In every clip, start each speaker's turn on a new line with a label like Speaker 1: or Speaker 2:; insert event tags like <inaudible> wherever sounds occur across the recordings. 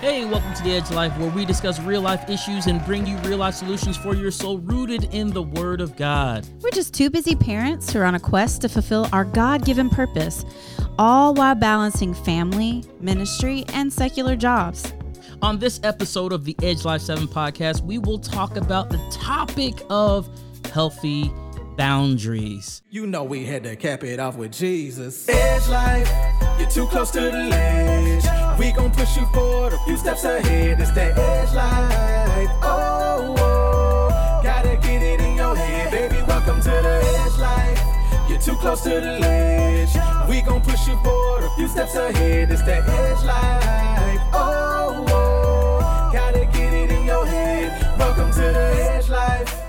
Speaker 1: Hey, welcome to the Edge Life, where we discuss real life issues and bring you real life solutions for your soul rooted in the Word of God.
Speaker 2: We're just two busy parents who are on a quest to fulfill our God given purpose, all while balancing family, ministry, and secular jobs.
Speaker 1: On this episode of the Edge Life 7 podcast, we will talk about the topic of healthy boundaries.
Speaker 3: You know we had to cap it off with Jesus. Edge life, you're too close to the ledge. We gon' push you forward a few steps ahead. It's that edge life. Oh, oh, gotta get it in your head, baby. Welcome to the edge life. You're too close to the ledge. We gon' push you forward a few steps ahead. It's that edge life. Oh, oh, gotta get it in your head. Welcome to the edge life.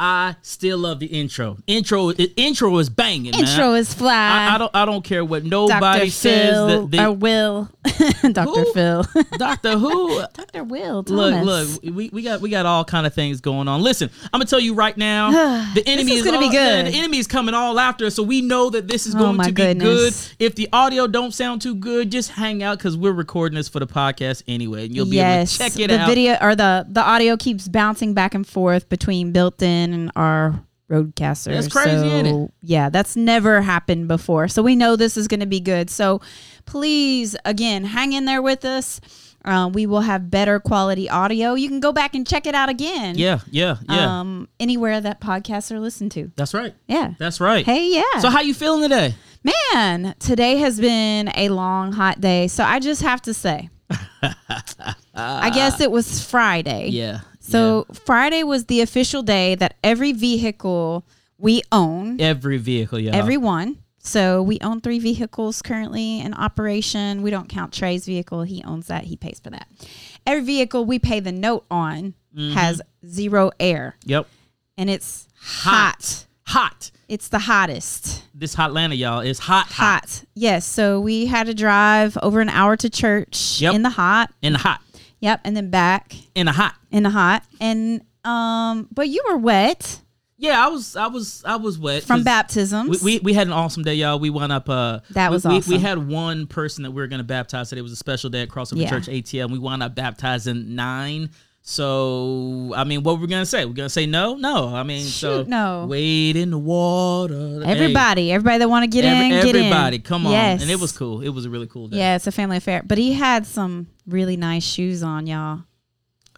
Speaker 1: I still love the intro. Intro, intro is banging. man.
Speaker 2: Intro is fly.
Speaker 1: I, I don't. I don't care what nobody
Speaker 2: Dr.
Speaker 1: says.
Speaker 2: Phil,
Speaker 1: That
Speaker 2: or Will. <laughs> Dr.
Speaker 1: Who?
Speaker 2: Phil. <laughs>
Speaker 1: Doctor Who.
Speaker 2: Dr. Will.
Speaker 1: Look,
Speaker 2: Thomas.
Speaker 1: look, we, we got we got all kind of things going on. Listen, I'm gonna tell you right now, <sighs> the enemy
Speaker 2: is
Speaker 1: is,
Speaker 2: gonna be
Speaker 1: all-
Speaker 2: good.
Speaker 1: The enemy is coming all after us, so we know that this is
Speaker 2: Oh,
Speaker 1: going to be
Speaker 2: goodness.
Speaker 1: good. If the audio don't sound too good, just hang out because we're recording this for the podcast anyway, and you'll be
Speaker 2: yes.
Speaker 1: able to check it
Speaker 2: the
Speaker 1: out.
Speaker 2: video or the the audio keeps bouncing back and forth between built-in and our RODECaster.
Speaker 1: That's crazy,
Speaker 2: so? Yeah, that's never happened before. So we know this is going to be good. So please, again, hang in there with us. Uh, we will have better quality audio. You can go back and check it out again.
Speaker 1: Yeah, yeah, yeah.
Speaker 2: Um, anywhere that podcasts are listened to.
Speaker 1: That's right.
Speaker 2: Yeah.
Speaker 1: That's right.
Speaker 2: Hey, yeah.
Speaker 1: So how you feeling today?
Speaker 2: Man, today has been a long, hot day. So I just have to say, <laughs> I guess it was Friday.
Speaker 1: Yeah.
Speaker 2: So Friday was the official day that every vehicle we own,
Speaker 1: every vehicle, yeah.
Speaker 2: every one. So we own three vehicles currently in operation. We don't count Trey's vehicle. He owns that. He pays for that. Every vehicle we pay the note on
Speaker 1: Mm-hmm.
Speaker 2: has zero air
Speaker 1: Yep.
Speaker 2: and it's hot.
Speaker 1: Hot.
Speaker 2: It's the hottest.
Speaker 1: This hot Hotlanta, y'all, is hot, hot,
Speaker 2: Hot. Yes. So we had to drive over an hour to church
Speaker 1: Yep.
Speaker 2: in the hot.
Speaker 1: in the hot,
Speaker 2: Yep. And then back
Speaker 1: in the hot.
Speaker 2: in the hot. And, um, but you were wet
Speaker 1: Yeah, I was, I was, I was wet
Speaker 2: from baptisms.
Speaker 1: We, we we had an awesome day, y'all. We went up. Uh,
Speaker 2: That
Speaker 1: we-
Speaker 2: was
Speaker 1: we, We had one person that we were gonna baptize today. It was a special day at Crossover
Speaker 2: Yeah.
Speaker 1: Church ATL. We wound up baptizing nine. So I mean, what were we gonna say? We're gonna say no, no. I mean, so
Speaker 2: no.
Speaker 1: Wade in the water. Hey,
Speaker 2: Everybody, everybody that want to get
Speaker 1: every-
Speaker 2: in, get in.
Speaker 1: everybody, come on!
Speaker 2: Yes.
Speaker 1: And it was cool. It was a really cool day.
Speaker 2: Yeah, it's a family affair. But he had some really nice shoes on, y'all.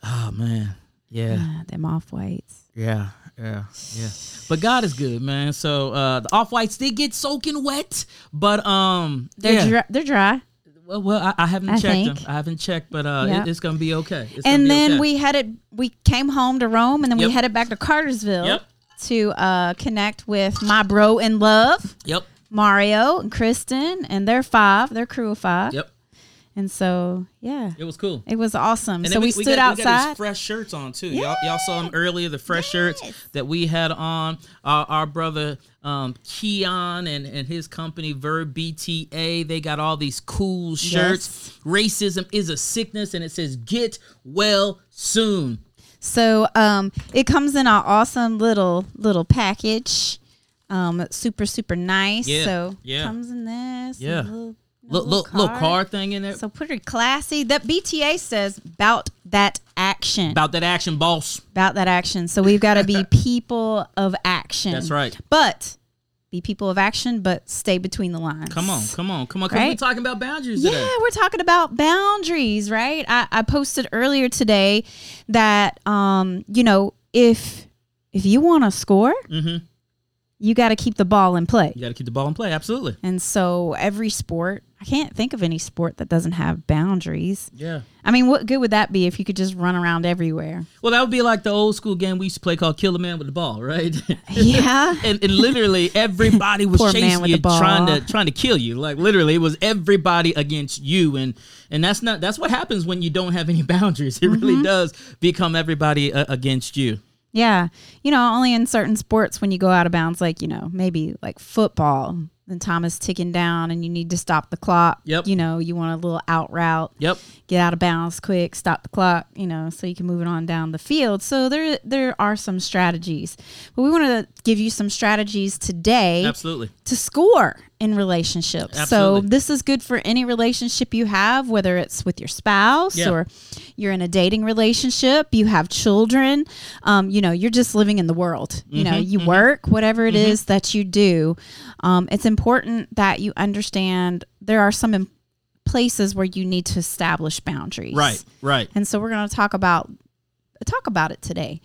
Speaker 1: Oh man. Yeah.
Speaker 2: Ah, them off whites.
Speaker 1: Yeah. Yeah. Yeah. But God is good, man. So uh the off whites they get soaking wet, but um,
Speaker 2: They're
Speaker 1: yeah.
Speaker 2: dry, they're dry.
Speaker 1: Well, well, I, I haven't
Speaker 2: I
Speaker 1: checked
Speaker 2: think.
Speaker 1: them. I haven't checked, but uh,
Speaker 2: Yeah.
Speaker 1: it, it's gonna be okay. It's
Speaker 2: And then
Speaker 1: okay.
Speaker 2: we headed. We came home to Rome, and then
Speaker 1: Yep.
Speaker 2: we headed back to Cartersville
Speaker 1: Yep.
Speaker 2: to uh, connect with my bro in love,
Speaker 1: Yep.
Speaker 2: Mario and Kristen, and their five, their crew of five.
Speaker 1: Yep.
Speaker 2: And so, yeah,
Speaker 1: It was cool.
Speaker 2: it was awesome.
Speaker 1: And
Speaker 2: so
Speaker 1: then
Speaker 2: we, stood
Speaker 1: got, We got
Speaker 2: outside.
Speaker 1: these fresh shirts on too. Y'all, y'all saw them earlier. The fresh shirts that we had on. Our, our brother um, Keon and, and his company Verb BTA. They got all these cool shirts. Racism is a sickness, and it says "Get well soon."
Speaker 2: So um, it comes in an awesome little little package. Um, super super nice.
Speaker 1: Yeah,
Speaker 2: So
Speaker 1: yeah.
Speaker 2: comes in this.
Speaker 1: Yeah.
Speaker 2: Little,
Speaker 1: Look, look, little card thing in there
Speaker 2: So pretty classy. That BTA says about that action.
Speaker 1: about that action, boss.
Speaker 2: about that action. So we've got to be <laughs> people of action.
Speaker 1: That's right.
Speaker 2: But be people of action, but stay between the lines.
Speaker 1: Come on, come on, come on. 'cause We're talking about boundaries
Speaker 2: Yeah,
Speaker 1: today.
Speaker 2: we're talking about boundaries, right? I, I posted earlier today that um, you know, if if you want to score,
Speaker 1: Mm-hmm.
Speaker 2: you got to keep the ball in play.
Speaker 1: You got to keep the ball in play. Absolutely.
Speaker 2: And so every sport, I can't think of any sport that doesn't have boundaries.
Speaker 1: Yeah.
Speaker 2: I mean, what good would that be if you could just run around everywhere?
Speaker 1: Well, that would be like the old school game we used to play called Kill a Man with the Ball, right? <laughs>
Speaker 2: Yeah. <laughs>
Speaker 1: and, and literally everybody was <laughs> chasing you, trying to trying to kill you. Like literally, it was everybody against you, and and that's not that's what happens when you don't have any boundaries. It
Speaker 2: Mm-hmm.
Speaker 1: really does become everybody uh, against you.
Speaker 2: Yeah. You know, only in certain sports when you go out of bounds, like, you know, maybe like football, the time is ticking down and you need to stop the clock.
Speaker 1: Yep.
Speaker 2: You know, you want a little out route.
Speaker 1: Yep.
Speaker 2: Get out of bounds quick, stop the clock, you know, so you can move it on down the field. So there there are some strategies. But we want to give you some strategies today
Speaker 1: Absolutely.
Speaker 2: to score in relationships.
Speaker 1: Absolutely.
Speaker 2: So this is good for any relationship you have, whether it's with your spouse
Speaker 1: Yeah.
Speaker 2: or you're in a dating relationship, you have children, um, you know, you're just living in the world. You know,
Speaker 1: Mm-hmm,
Speaker 2: you work, whatever it is that you do. Um, it's important that you understand there are some im- places where you need to establish boundaries.
Speaker 1: Right. Right.
Speaker 2: And so we're going to talk about talk about it today.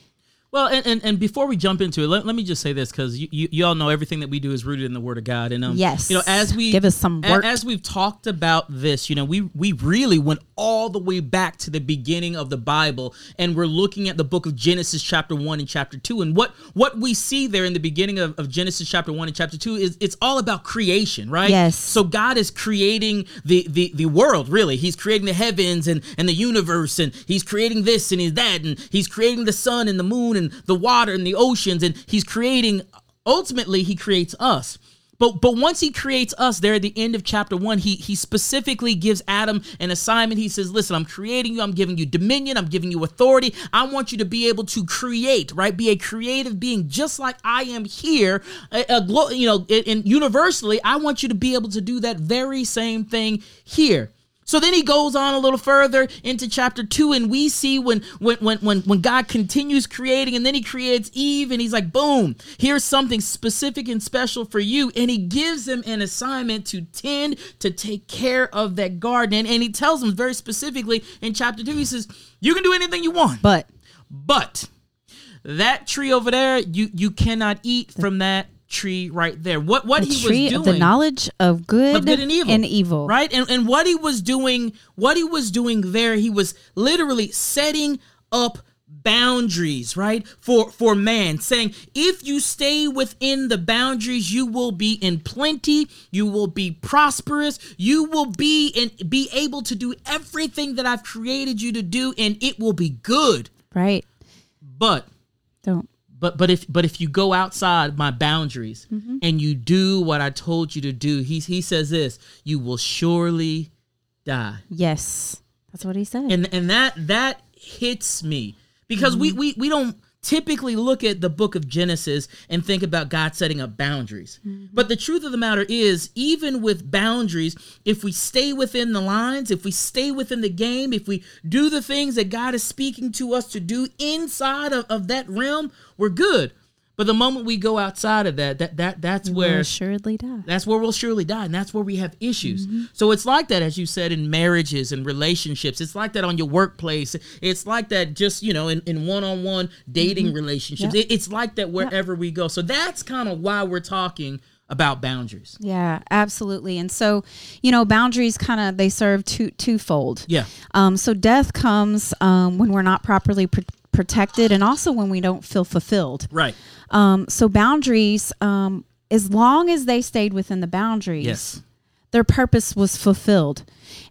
Speaker 1: Well, and, and, and before we jump into it, let, let me just say this because you, you, you all know everything that we do is rooted in the Word of God, and um,
Speaker 2: Yes.
Speaker 1: you know, as we
Speaker 2: Give us some
Speaker 1: a-
Speaker 2: work.
Speaker 1: as we've talked about this, you know, we we really went all the way back to the beginning of the Bible, and we're looking at the book of Genesis, chapter one and chapter two, and what what we see there in the beginning of, of Genesis, chapter one and chapter two, is it's all about creation, right?
Speaker 2: Yes.
Speaker 1: So God is creating the the the world, really. He's creating the heavens and and the universe, and He's creating this and He's that, and He's creating the sun and the moon and the water and the oceans, and He's creating. Ultimately, He creates us. But but once he creates us there at the end of chapter one, he he specifically gives Adam an assignment. He says, "Listen, I'm creating you. I'm giving you dominion. I'm giving you authority. I want you to be able to create, right? Be a creative being, just like I am here. A, a glo- you know, and and universally, I want you to be able to do that very same thing here." So then he goes on a little further into chapter two, and we see when when when when when God continues creating, and then he creates Eve, and he's like, boom, here's something specific and special for you. And he gives him an assignment to tend to take care of that garden. And, and he tells him very specifically in chapter two, he says, You can do anything you want,
Speaker 2: But
Speaker 1: but that tree over there, you you cannot eat from that tree right there. What what
Speaker 2: the
Speaker 1: he was doing
Speaker 2: of the knowledge of good,
Speaker 1: of good and evil.
Speaker 2: and evil.
Speaker 1: Right? And and what he was doing, what he was doing there, he was literally setting up boundaries, right? For for man, saying if you stay within the boundaries, you will be in plenty, you will be prosperous, you will be and be able to do everything that I've created you to do, and it will be good.
Speaker 2: Right.
Speaker 1: But
Speaker 2: Don't.
Speaker 1: But but if but if you go outside my boundaries mm-hmm. and you do what I told you to do, he he says this, you will surely die.
Speaker 2: Yes. That's what he said.
Speaker 1: And and that that hits me because we, mm-hmm. we we don't typically look at the book of Genesis and think about God setting up boundaries. Mm-hmm. But the truth of the matter is, even with boundaries, if we stay within the lines, if we stay within the game, if we do the things that God is speaking to us to do inside of, of that realm, we're good. But the moment we go outside of that, that that that's
Speaker 2: will
Speaker 1: where
Speaker 2: assuredly die.
Speaker 1: that's where we'll surely die, and that's where we have issues. So it's like that, as you said, in marriages and relationships. It's like that on your workplace. It's like that just you know in, in one-on-one dating relationships.
Speaker 2: Yep.
Speaker 1: It- it's like that wherever we go. So that's kind of why we're talking about boundaries.
Speaker 2: Yeah, absolutely. And so, you know, boundaries kind of they serve two twofold.
Speaker 1: Yeah,
Speaker 2: Um, so death comes um, when we're not properly pr- protected, and also when we don't feel fulfilled.
Speaker 1: right.
Speaker 2: Um, so boundaries, um, as long as they stayed within the boundaries,
Speaker 1: Yes.
Speaker 2: Their purpose was fulfilled.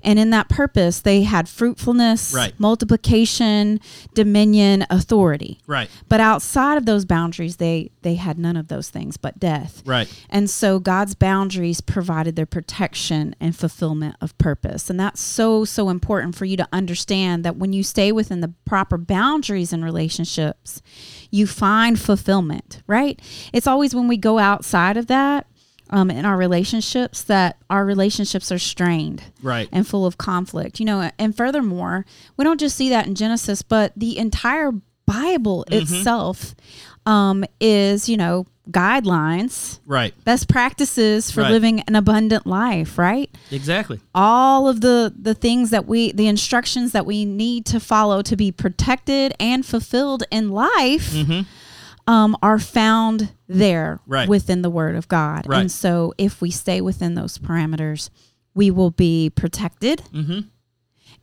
Speaker 2: And in that purpose, they had fruitfulness,
Speaker 1: Right.
Speaker 2: multiplication, dominion, authority.
Speaker 1: Right.
Speaker 2: But outside of those boundaries, they they had none of those things but death.
Speaker 1: Right.
Speaker 2: And so God's boundaries provided their protection and fulfillment of purpose. And that's so, so important for you to understand that when you stay within the proper boundaries in relationships, you find fulfillment, right? It's always when we go outside of that um, in our relationships that our relationships are strained
Speaker 1: Right.
Speaker 2: and full of conflict. You know, and furthermore, we don't just see that in Genesis, but the entire Bible itself um, is, you know, guidelines,
Speaker 1: Right.
Speaker 2: best practices for
Speaker 1: Right.
Speaker 2: living an abundant life, right?
Speaker 1: Exactly.
Speaker 2: All of the the things that we the instructions that we need to follow to be protected and fulfilled in life um, are found there
Speaker 1: Mm-hmm. Right.
Speaker 2: within the Word of God.
Speaker 1: Right.
Speaker 2: And so, if we stay within those parameters, we will be protected,
Speaker 1: Mhm.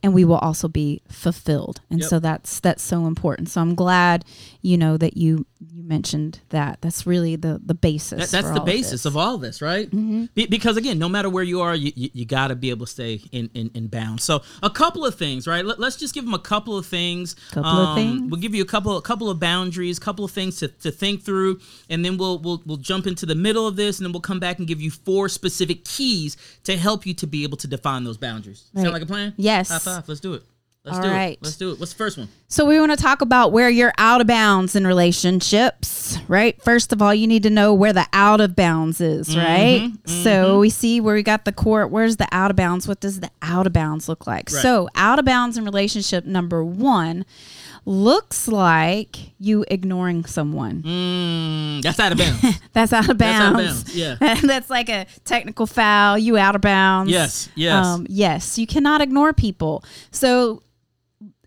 Speaker 2: and we will also be fulfilled. And
Speaker 1: Yep.
Speaker 2: so that's that's so important. So I'm glad you know that you you mentioned that. That's really the the basis.
Speaker 1: That, that's the basis
Speaker 2: this.
Speaker 1: of all this, right? Mm-hmm. Be, because again, no matter where you are, you, you, you got to be able to stay in, in, in bounds. So a couple of things, right? Let, us just give them a couple of things. Um,
Speaker 2: of things.
Speaker 1: We'll give you a couple a couple of boundaries, couple of things to, to think through, and then we'll we'll we'll jump into the middle of this, and then we'll come back and give you four specific keys to help you to be able to define those boundaries. Sound like a plan?
Speaker 2: Yes.
Speaker 1: High five. Let's do it. Let's
Speaker 2: All
Speaker 1: do
Speaker 2: right.
Speaker 1: it. Let's do it. What's the first one?
Speaker 2: So we want to talk about where you're out of bounds in relationships, right? First of all, you need to know where the out of bounds is,
Speaker 1: Mm-hmm,
Speaker 2: right? So we see where we got the court. Where's the out of bounds? What does the out of bounds look like?
Speaker 1: Right.
Speaker 2: So out of bounds in relationship number one looks like you ignoring someone.
Speaker 1: Mm, that's out of bounds. <laughs>
Speaker 2: That's out of
Speaker 1: That's out
Speaker 2: bounds.
Speaker 1: of bounds, yeah. <laughs>
Speaker 2: That's like a technical foul. You out of bounds.
Speaker 1: Yes, yes.
Speaker 2: Um, yes. You cannot ignore people. So,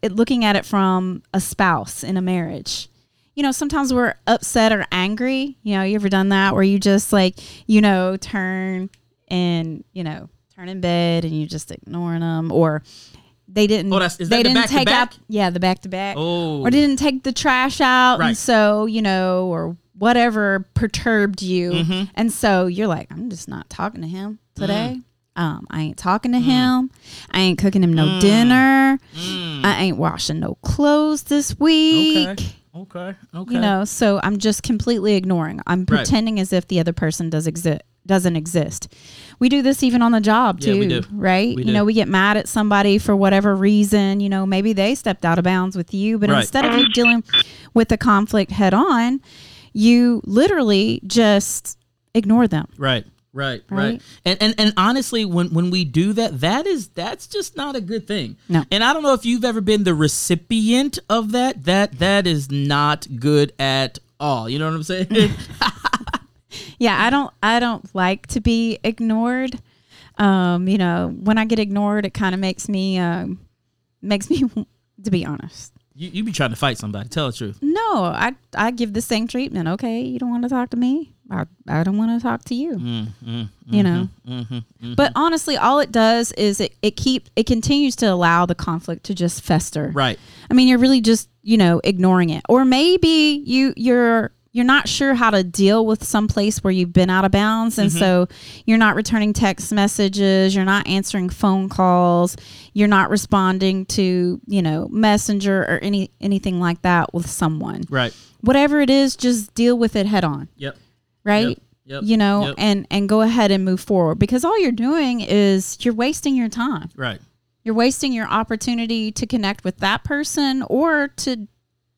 Speaker 2: it, looking at it from a spouse in a marriage, you know, sometimes we're upset or angry. You know, you ever done that where you just like, you know, turn and you know, turn in bed and you just ignoring them, or they didn't.
Speaker 1: Oh,
Speaker 2: they
Speaker 1: the
Speaker 2: didn't
Speaker 1: back
Speaker 2: take
Speaker 1: back?
Speaker 2: out. Yeah, the back to back.
Speaker 1: Oh.
Speaker 2: or didn't take the trash out,
Speaker 1: Right.
Speaker 2: and so you know, or whatever perturbed you,
Speaker 1: Mm-hmm.
Speaker 2: and so you're like, I'm just not talking to him today.
Speaker 1: Mm.
Speaker 2: Um, I ain't talking to him. I ain't cooking him no dinner.
Speaker 1: Mm.
Speaker 2: I ain't washing no clothes this week.
Speaker 1: Okay. Okay. Okay.
Speaker 2: You know, so I'm just completely ignoring. I'm
Speaker 1: Right.
Speaker 2: pretending as if the other person does exist doesn't exist. We do this even on the job
Speaker 1: Yeah,
Speaker 2: too,
Speaker 1: we do.
Speaker 2: right?
Speaker 1: We
Speaker 2: you
Speaker 1: do.
Speaker 2: know, we get mad at somebody for whatever reason. You know, maybe they stepped out of bounds with you, but
Speaker 1: Right.
Speaker 2: instead of you dealing with the conflict head on, you literally just ignore them.
Speaker 1: Right. Right, right,
Speaker 2: Right?
Speaker 1: and and and honestly, when when we do that, that is that's just not a good thing.
Speaker 2: No.
Speaker 1: and I don't know if you've ever been the recipient of that. That that is not good at all. You know what I'm saying? <laughs>
Speaker 2: Yeah, I don't I don't like to be ignored. Um, you know, when I get ignored, it kind of makes me um makes me <laughs> to be honest.
Speaker 1: you you be trying to fight somebody. Tell the truth.
Speaker 2: No, I I give the same treatment. Okay, you don't want to talk to me. I, I don't want to talk to you.
Speaker 1: Mm, mm
Speaker 2: you know. Mm-hmm, mm-hmm, mm-hmm. But honestly, all it does is it, it keep it continues to allow the conflict to just fester.
Speaker 1: Right.
Speaker 2: I mean, you're really just you know ignoring it, or maybe you you're you're not sure how to deal with some place where you've been out of bounds, and so you're not returning text messages, you're not answering phone calls, you're not responding to you know messenger or any anything like that with someone.
Speaker 1: Right.
Speaker 2: Whatever it is, just deal with it head on
Speaker 1: Yep.
Speaker 2: Right
Speaker 1: Yep, yep,
Speaker 2: you know
Speaker 1: yep.
Speaker 2: and and go ahead and move forward because all you're doing is you're wasting your time
Speaker 1: Right.
Speaker 2: you're wasting your opportunity to connect with that person or to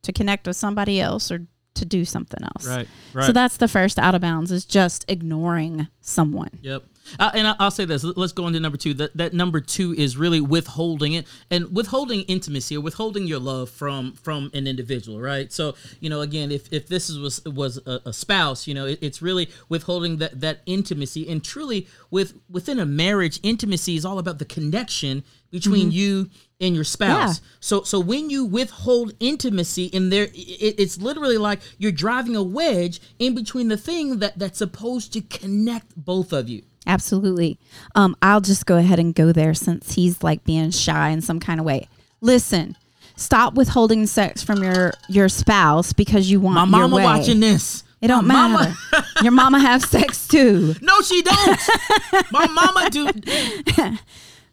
Speaker 2: to connect with somebody else or to do something else
Speaker 1: Right. Right.
Speaker 2: so that's the first out of bounds is just ignoring someone
Speaker 1: Yep. Uh, and I- I'll say this. Let's go into number two. That that number two is really withholding it and withholding intimacy or withholding your love from from an individual, right? So you know, again, if if this is, was was a, a spouse, you know, it, it's really withholding that that intimacy and truly with within a marriage, intimacy is all about the connection between you and your spouse.
Speaker 2: Yeah.
Speaker 1: So so when you withhold intimacy in there, it, it's literally like you're driving a wedge in between the thing that that's supposed to connect both of you.
Speaker 2: Absolutely um i'll just go ahead and go there since he's like being shy in some kind of way listen stop withholding sex from your your spouse because you want
Speaker 1: My
Speaker 2: your
Speaker 1: mama
Speaker 2: way.
Speaker 1: watching this.
Speaker 2: It don't
Speaker 1: My
Speaker 2: matter.
Speaker 1: mama- <laughs>
Speaker 2: Your mama have sex too.
Speaker 1: No, she don't. My mama do. <laughs>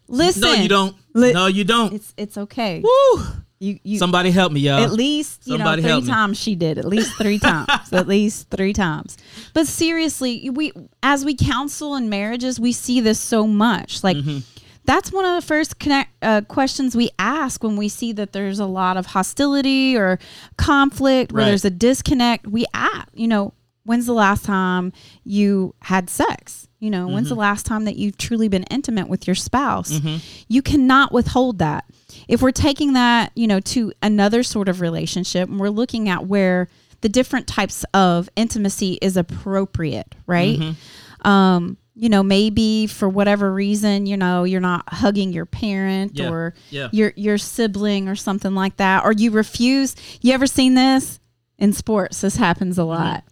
Speaker 2: Listen.
Speaker 1: No, you don't.
Speaker 2: Li-
Speaker 1: no, you don't.
Speaker 2: It's it's okay.
Speaker 1: Woo.
Speaker 2: You you
Speaker 1: Somebody help me, y'all.
Speaker 2: at least you
Speaker 1: somebody
Speaker 2: know three
Speaker 1: me.
Speaker 2: times she did. At least three <laughs> times. at least three times. But seriously, we as we counsel in marriages, we see this so much. Like.
Speaker 1: Mm-hmm.
Speaker 2: That's one of the first connect, uh, questions we ask when we see that there's a lot of hostility or conflict, where
Speaker 1: Right.
Speaker 2: there's a disconnect. We ask, you know, when's the last time you had sex? You know, when's
Speaker 1: Mm-hmm.
Speaker 2: the last time that you've truly been intimate with your spouse? You cannot withhold that. If we're taking that, you know, to another sort of relationship and we're looking at where the different types of intimacy is appropriate, right?
Speaker 1: Mm-hmm.
Speaker 2: Um, you know, maybe for whatever reason, you know, you're not hugging your parent
Speaker 1: Yeah,
Speaker 2: or
Speaker 1: yeah.
Speaker 2: your your sibling or something like that, or you refuse. You ever seen this in sports? This happens a
Speaker 1: Mm-hmm.
Speaker 2: lot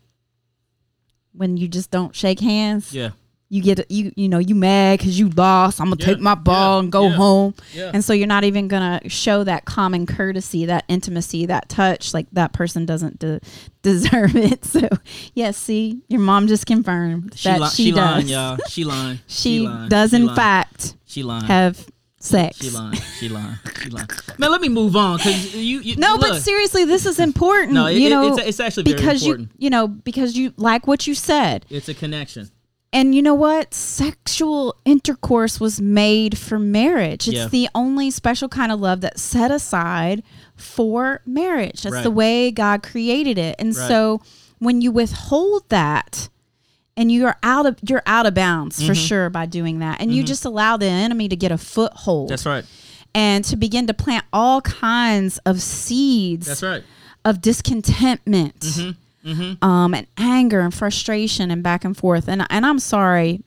Speaker 2: when you just don't shake hands.
Speaker 1: Yeah.
Speaker 2: You get you you know you mad because you lost i'm gonna
Speaker 1: Yeah,
Speaker 2: take my ball
Speaker 1: yeah,
Speaker 2: and go
Speaker 1: yeah,
Speaker 2: home and so you're not even gonna show that common courtesy that intimacy that touch like that person doesn't de- <laughs> deserve it so yes see your mom just confirmed
Speaker 1: She,
Speaker 2: that
Speaker 1: li-
Speaker 2: she,
Speaker 1: she
Speaker 2: does <laughs>
Speaker 1: lying, y'all. She lying.
Speaker 2: she,
Speaker 1: lying.
Speaker 2: does
Speaker 1: She
Speaker 2: in
Speaker 1: lying.
Speaker 2: fact
Speaker 1: She lying.
Speaker 2: have sex
Speaker 1: She lying. She lying. She lying. <laughs> Man, let me move on because you, you.
Speaker 2: no but seriously this is important
Speaker 1: No, it-
Speaker 2: you
Speaker 1: it-
Speaker 2: know
Speaker 1: it's- it's actually very
Speaker 2: because
Speaker 1: important.
Speaker 2: you you know because you like what you said
Speaker 1: It's a connection.
Speaker 2: And you know what? Sexual intercourse was made for marriage. It's
Speaker 1: Yeah.
Speaker 2: the only special kind of love that's set aside for marriage. That's
Speaker 1: Right.
Speaker 2: the way God created it. And
Speaker 1: Right.
Speaker 2: so when you withhold that and you're out of you're out of bounds
Speaker 1: Mm-hmm.
Speaker 2: for sure by doing that. And you just allow the enemy to get a foothold
Speaker 1: That's right.
Speaker 2: and to begin to plant all kinds of seeds
Speaker 1: That's right.
Speaker 2: of discontentment
Speaker 1: Mm-hmm.
Speaker 2: Um and anger and frustration and back and forth. And and I'm sorry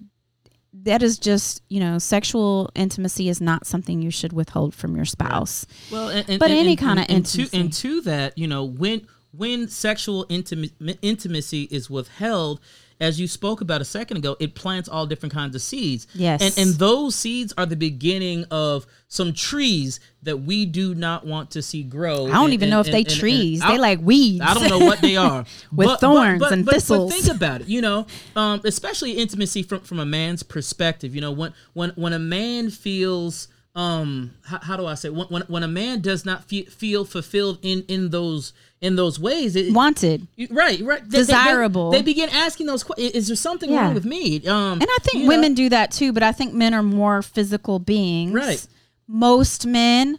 Speaker 2: that is just you know sexual intimacy is not something you should withhold from your spouse.
Speaker 1: Well, and, and,
Speaker 2: But
Speaker 1: and-
Speaker 2: any kinda
Speaker 1: and- and to,
Speaker 2: intimacy.
Speaker 1: and to that, you know, when when sexual intima- intimacy is withheld, as you spoke about a second ago, it plants all different kinds of seeds.
Speaker 2: Yes.
Speaker 1: and and those seeds are the beginning of some trees that we do not want to see grow.
Speaker 2: I don't
Speaker 1: And-
Speaker 2: even
Speaker 1: and-
Speaker 2: know if
Speaker 1: and-
Speaker 2: they
Speaker 1: and-
Speaker 2: trees they like weeds
Speaker 1: I don't know what they are <laughs>
Speaker 2: With thorns and thistles.
Speaker 1: But think about it, you know, um, especially intimacy from from a man's perspective. You know, when when when a man feels um how, how do I say when, when when a man does not fe- feel fulfilled in in those in those ways it,
Speaker 2: wanted
Speaker 1: right right They- they- they-
Speaker 2: Desirable.
Speaker 1: they, begin asking those questions is there something
Speaker 2: Yeah.
Speaker 1: wrong with me um
Speaker 2: and I think women
Speaker 1: know,
Speaker 2: do that too but I think men are more physical beings
Speaker 1: Right.
Speaker 2: most men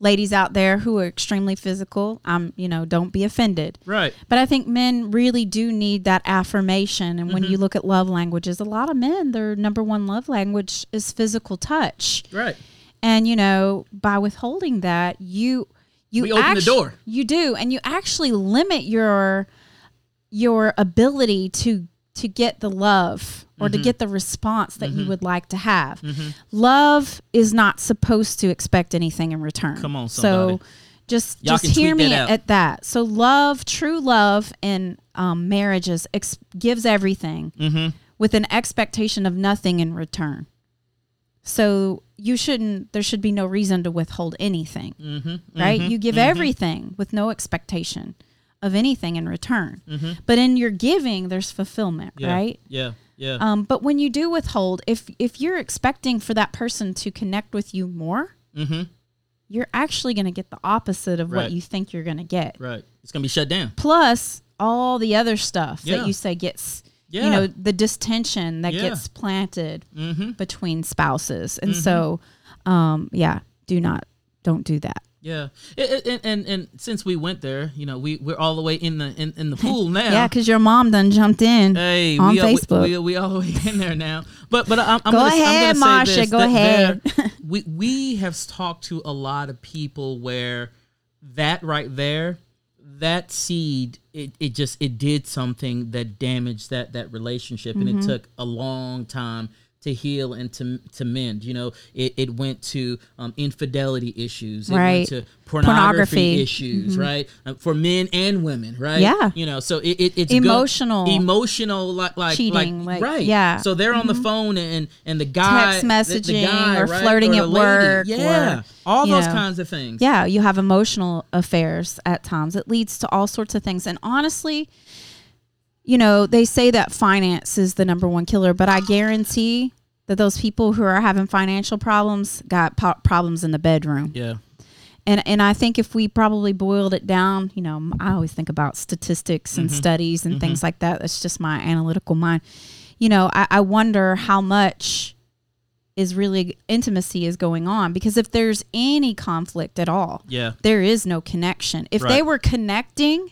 Speaker 2: ladies out there who are extremely physical um you know don't be offended
Speaker 1: right
Speaker 2: But I think men really do need that affirmation. And when
Speaker 1: Mm-hmm.
Speaker 2: you look at love languages, a lot of men, their number one love language is physical touch.
Speaker 1: right
Speaker 2: And you know, by withholding that, you you
Speaker 1: We open the door.
Speaker 2: You do, and you actually limit your your ability to to get the love or
Speaker 1: Mm-hmm.
Speaker 2: to get the response that you would like to have. Love is not supposed to expect anything in return.
Speaker 1: Come on, somebody.
Speaker 2: So just
Speaker 1: Y'all
Speaker 2: just hear me
Speaker 1: that
Speaker 2: at that. So love, true love in um, marriages ex- gives everything
Speaker 1: Mm-hmm.
Speaker 2: with an expectation of nothing in return. So you shouldn't. There should be no reason to withhold anything,
Speaker 1: Mm-hmm.
Speaker 2: right? You give everything with no expectation of anything in return. But in your giving, there's fulfillment,
Speaker 1: Mm-hmm. yeah
Speaker 2: right?
Speaker 1: yeah yeah
Speaker 2: Um, but when you do withhold, if if you're expecting for that person to connect with you more,
Speaker 1: mm-hmm
Speaker 2: you're actually going to get the opposite of
Speaker 1: Right.
Speaker 2: what you think you're going to get.
Speaker 1: right it's gonna be shut down
Speaker 2: Plus all the other stuff
Speaker 1: Yeah.
Speaker 2: that you say gets,
Speaker 1: Yeah.
Speaker 2: you know, the distension that
Speaker 1: Yeah.
Speaker 2: gets planted
Speaker 1: mm-hmm
Speaker 2: between spouses. And so, um, yeah, do not, don't do that.
Speaker 1: Yeah, and, and and and since we went there, you know, we we're all the way in the in, in the <laughs> pool now.
Speaker 2: Yeah, because your mom done jumped in
Speaker 1: Hey,
Speaker 2: on
Speaker 1: we
Speaker 2: Facebook.
Speaker 1: We, we, we all the way in there now. But but I'm, I'm
Speaker 2: Go
Speaker 1: gonna,
Speaker 2: ahead,
Speaker 1: I'm gonna say
Speaker 2: Marsha, go ahead.
Speaker 1: there- we we have talked to a lot of people where that right there, that seed, it, it just it did something that damaged that that relationship, and
Speaker 2: Mm-hmm.
Speaker 1: it took a long time to heal and to to mend. You know, it, it went to um, infidelity issues, it
Speaker 2: Right.
Speaker 1: went to pornography,
Speaker 2: Pornography. Mm-hmm.
Speaker 1: issues, right, uh, for men and women, right?
Speaker 2: Yeah.
Speaker 1: you know, so it, it it's go-
Speaker 2: Emotional.
Speaker 1: emotional, like like
Speaker 2: Cheating,
Speaker 1: like,
Speaker 2: like-
Speaker 1: right,
Speaker 2: yeah. Mm-hmm.
Speaker 1: So they're on the phone and and the guy
Speaker 2: Text
Speaker 1: the- the
Speaker 2: messaging
Speaker 1: guy,
Speaker 2: or
Speaker 1: right,
Speaker 2: flirting
Speaker 1: the
Speaker 2: at work
Speaker 1: yeah,
Speaker 2: or,
Speaker 1: all those
Speaker 2: know.
Speaker 1: kinds of things.
Speaker 2: yeah, you have emotional affairs at times. It leads to all sorts of things. And honestly, you know, they say that finance is the number one killer, but I guarantee that those people who are having financial problems got po- problems in the bedroom.
Speaker 1: yeah,
Speaker 2: And and I think if we probably boiled it down, you know, I always think about statistics and mm-hmm. studies and things mm-hmm. like that. That's just my analytical mind. You know, I, I wonder how much is really intimacy is going on because if there's any conflict at all,
Speaker 1: yeah,
Speaker 2: there is no connection. If they were connecting,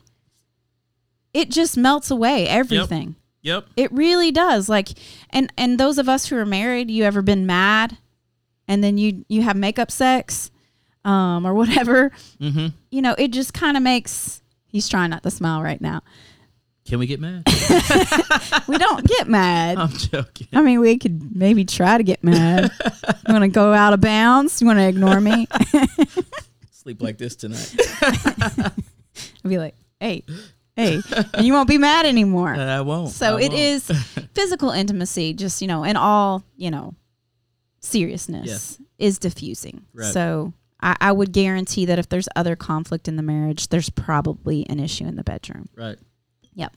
Speaker 2: it just melts away everything.
Speaker 1: yep,
Speaker 2: It really does. Like and and those of us who are married, you ever been mad and then you you have makeup sex um or whatever.
Speaker 1: mm-hmm.
Speaker 2: You know, it just kind of makes he's trying not to smile right now.
Speaker 1: Can we get mad? <laughs> <laughs>
Speaker 2: We don't get mad.
Speaker 1: I'm joking.
Speaker 2: I mean, we could maybe try to get mad. You want to go out of bounds? You want to ignore me? <laughs>
Speaker 1: Sleep like this tonight.
Speaker 2: I'd be like, "Hey, hey, and you won't be mad anymore.
Speaker 1: I won't.
Speaker 2: So
Speaker 1: I
Speaker 2: it
Speaker 1: won't.
Speaker 2: is <laughs> physical intimacy, just you know, in all you know, seriousness is diffusing.
Speaker 1: Right.
Speaker 2: So I, I would guarantee that if there's other conflict in the marriage, there's probably an issue in the bedroom.
Speaker 1: right.
Speaker 2: Yep.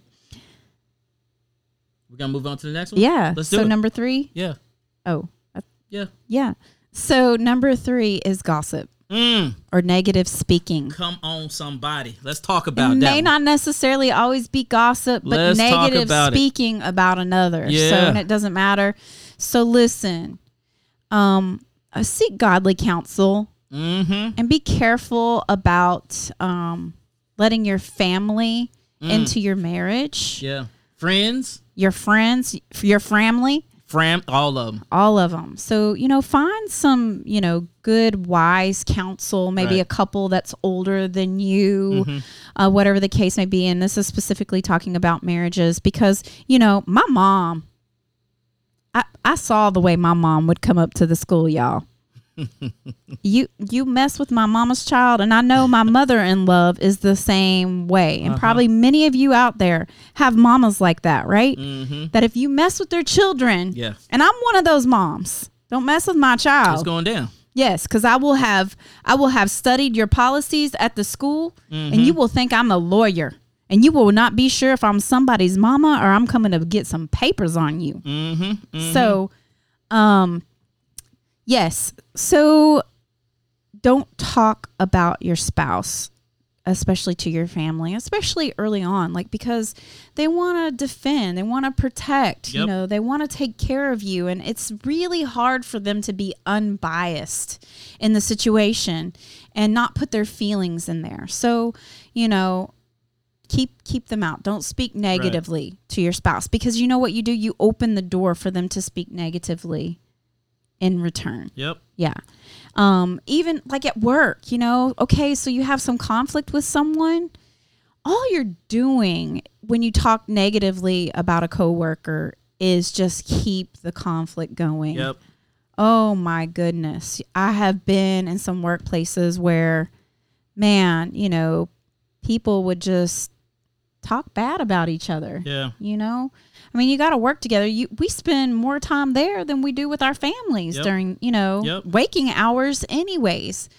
Speaker 1: We're gonna move on to the next one.
Speaker 2: Yeah.
Speaker 1: Let's do
Speaker 2: so
Speaker 1: it.
Speaker 2: number three.
Speaker 1: Yeah.
Speaker 2: Oh,
Speaker 1: Yeah.
Speaker 2: yeah. So number three is gossip
Speaker 1: Mm,
Speaker 2: or negative speaking.
Speaker 1: come on, somebody. Let's talk about
Speaker 2: It
Speaker 1: that.
Speaker 2: may
Speaker 1: one.
Speaker 2: not necessarily always be gossip, but
Speaker 1: Let's
Speaker 2: negative
Speaker 1: about it.
Speaker 2: speaking about another. So
Speaker 1: Yeah.
Speaker 2: and it doesn't matter. So listen, um, uh, seek godly counsel
Speaker 1: Mm-hmm.
Speaker 2: and be careful about um, letting your family into your marriage,
Speaker 1: Mm. Yeah. Friends,
Speaker 2: your friends, your family,
Speaker 1: fram, all of them.
Speaker 2: all of them. So, you know, find some, you know, good, wise counsel, maybe
Speaker 1: Right.
Speaker 2: a couple that's older than you, uh, whatever the case may be. And this is specifically talking about marriages because, you know, my mom, I, I saw the way my mom would come up to the school, y'all. You you mess with my mama's child and I know my mother in love is the same way. And probably many of you out there have mamas like that, right?
Speaker 1: Mm-hmm.
Speaker 2: That if you mess with their children,
Speaker 1: Yeah.
Speaker 2: and I'm one of those moms. Don't mess with my child.
Speaker 1: It's going down.
Speaker 2: yes, because I will have I will have studied your policies at the school, and you will think I'm a lawyer, and you will not be sure if I'm somebody's mama or I'm coming to get some papers on you.
Speaker 1: Mm-hmm.
Speaker 2: So, um, yes. So, don't talk about your spouse, especially to your family, especially early on, like because they want to defend, they want to protect, you know, they want to take care of you, and it's really hard for them to be unbiased in the situation and not put their feelings in there. So, you know, keep keep them out. Don't speak negatively to your spouse because you know what you do? You open the door for them to speak negatively in return.
Speaker 1: Yep.
Speaker 2: Yeah. Um, even like at work, you know, okay, so you have some conflict with someone. All you're doing when you talk negatively about a coworker is just keep the conflict going.
Speaker 1: Yep.
Speaker 2: Oh my goodness. I have been in some workplaces where, man, you know, people would just talk bad about each other.
Speaker 1: Yeah.
Speaker 2: You know, I mean, you got to work together. You we spend more time there than we do with our families
Speaker 1: Yep.
Speaker 2: during you know
Speaker 1: Yep.
Speaker 2: waking hours, anyways.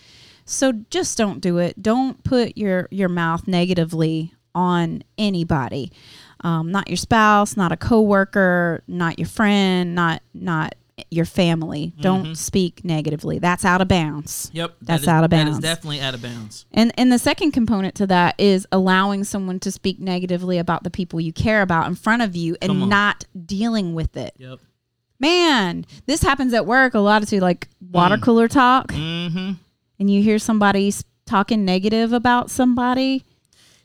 Speaker 2: So just don't do it. Don't put your your mouth negatively on anybody. Um, not your spouse, not a coworker, not your friend, not not your family. Don't speak negatively. That's out of bounds.
Speaker 1: Yep. That
Speaker 2: That's out of bounds.
Speaker 1: is definitely out of bounds.
Speaker 2: And and the second component to that is allowing someone to speak negatively about the people you care about in front of you and not dealing with it.
Speaker 1: Yep.
Speaker 2: Man, this happens at work a lot too, like water cooler talk,
Speaker 1: Mm-hmm.
Speaker 2: and you hear somebody talking negative about somebody,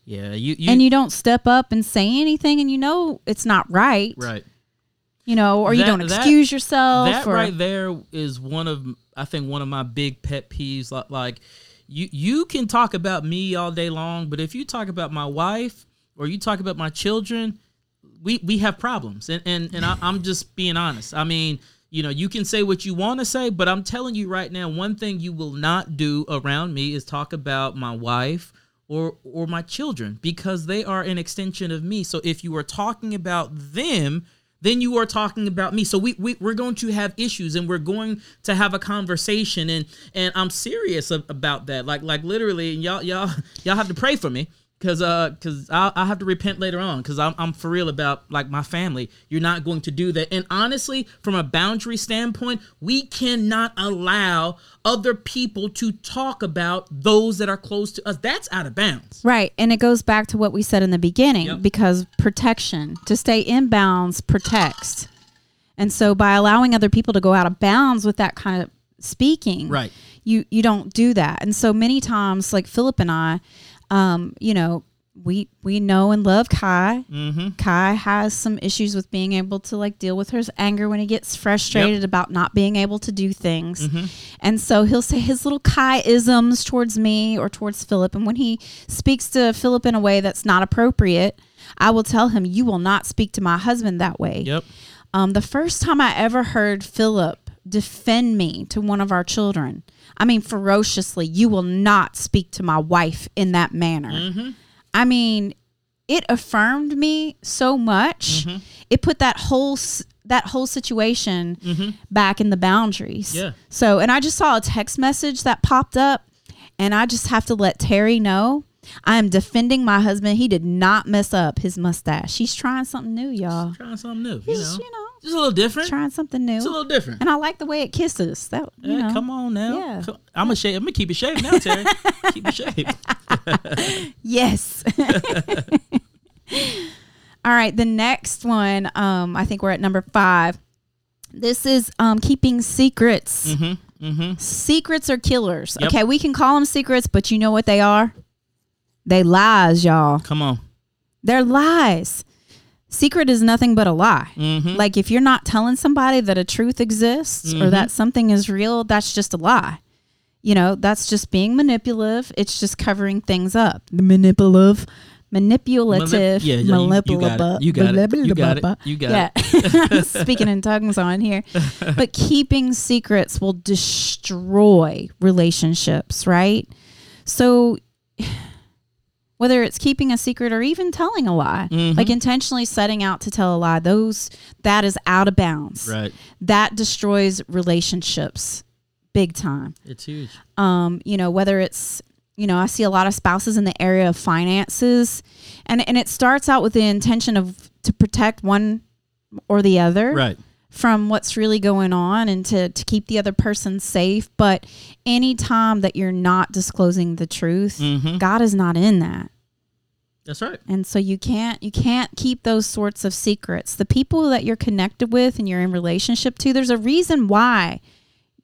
Speaker 1: Yeah. You. you
Speaker 2: and you don't step up and say anything, and you know it's not right,
Speaker 1: right.
Speaker 2: You know, or you don't
Speaker 1: that-
Speaker 2: excuse yourself.
Speaker 1: that
Speaker 2: or,
Speaker 1: right there is one of I think one of my big pet peeves. Like, like you you can talk about me all day long, but if you talk about my wife or you talk about my children, we we have problems. And and and I, I'm just being honest. I mean. You know, you can say what you want to say, but I'm telling you right now, one thing you will not do around me is talk about my wife or or my children because they are an extension of me. So if you are talking about them, then you are talking about me. So we, we we're going to have issues and we're going to have a conversation and and I'm serious about that. Like like literally and y'all y'all <laughs> y'all have to pray for me cuz uh cuz I I have to repent later on cuz I'm I'm for real about like my family. You're not going to do that. And honestly, from a boundary standpoint, we cannot allow other people to talk about those that are close to us. That's out of bounds.
Speaker 2: Right. And it goes back to what we said in the beginning
Speaker 1: Yep.
Speaker 2: because protection, to stay in bounds, protects. And so by allowing other people to go out of bounds with that kind of speaking,
Speaker 1: Right.
Speaker 2: you you don't do that. And so many times, like Philip and I, um, you know, we we know and love Kai.
Speaker 1: Mm-hmm.
Speaker 2: Kai has some issues with being able to like deal with her anger when he gets frustrated about not being able to do things.
Speaker 1: Mm-hmm.
Speaker 2: And so he'll say his little Kai isms towards me or towards Philip. And when he speaks to Philip in a way that's not appropriate, I will tell him, You will not speak to my husband that way.
Speaker 1: Yep.
Speaker 2: Um, the first time I ever heard Philip defend me to one of our children, I mean, ferociously, you will not speak to my wife in that manner. I mean, it affirmed me so much.
Speaker 1: Mm-hmm.
Speaker 2: It put that whole that whole situation back in the boundaries.
Speaker 1: Mm-hmm. Yeah.
Speaker 2: So, and I just saw a text message that popped up, and I just have to let Terry know I am defending my husband. He did not mess up his mustache. He's trying something new, y'all.
Speaker 1: Trying something new. You
Speaker 2: He's,
Speaker 1: know,
Speaker 2: you know,
Speaker 1: just a little different.
Speaker 2: trying something new.
Speaker 1: It's a little different.
Speaker 2: and I like the way it kisses. That you
Speaker 1: Yeah,
Speaker 2: know.
Speaker 1: come on now.
Speaker 2: Yeah.
Speaker 1: Come- I'm gonna shave. I'm gonna keep it shaved now, Terry. <laughs> keep it shaved. <laughs>
Speaker 2: Yes. <laughs> All right, the next one, um, I think we're at number five. This is um, keeping secrets. Secrets are killers.
Speaker 1: Mm-hmm, Yep.
Speaker 2: Okay, we can call them secrets, but you know what they are? They lies, y'all.
Speaker 1: Come on.
Speaker 2: They're lies. Secret is nothing but a lie.
Speaker 1: Mm-hmm.
Speaker 2: Like if you're not telling somebody that a truth exists or that something is real, that's just a lie. You know, that's just being manipulative. It's just covering things up. Manipulative, manipulative,
Speaker 1: Manip- yeah, yeah, you- you got it. You got it. You got it. You got
Speaker 2: it. <laughs> <laughs> Speaking in tongues on here, <laughs> but keeping secrets will destroy relationships, right? So whether it's keeping a secret or even telling a lie,
Speaker 1: Mm-hmm.
Speaker 2: like intentionally setting out to tell a lie, those that is out of bounds.
Speaker 1: Right.
Speaker 2: That destroys relationships big time.
Speaker 1: It's huge.
Speaker 2: Um, you know, whether it's you know, I see a lot of spouses in the area of finances and and it starts out with the intention of to protect one or the other
Speaker 1: Right.
Speaker 2: From what's really going on and to, to keep the other person safe. But anytime that you're not disclosing the truth,
Speaker 1: Mm-hmm.
Speaker 2: God is not in that.
Speaker 1: That's right.
Speaker 2: And so you can't you can't keep those sorts of secrets. The people that you're connected with and you're in relationship to, there's a reason why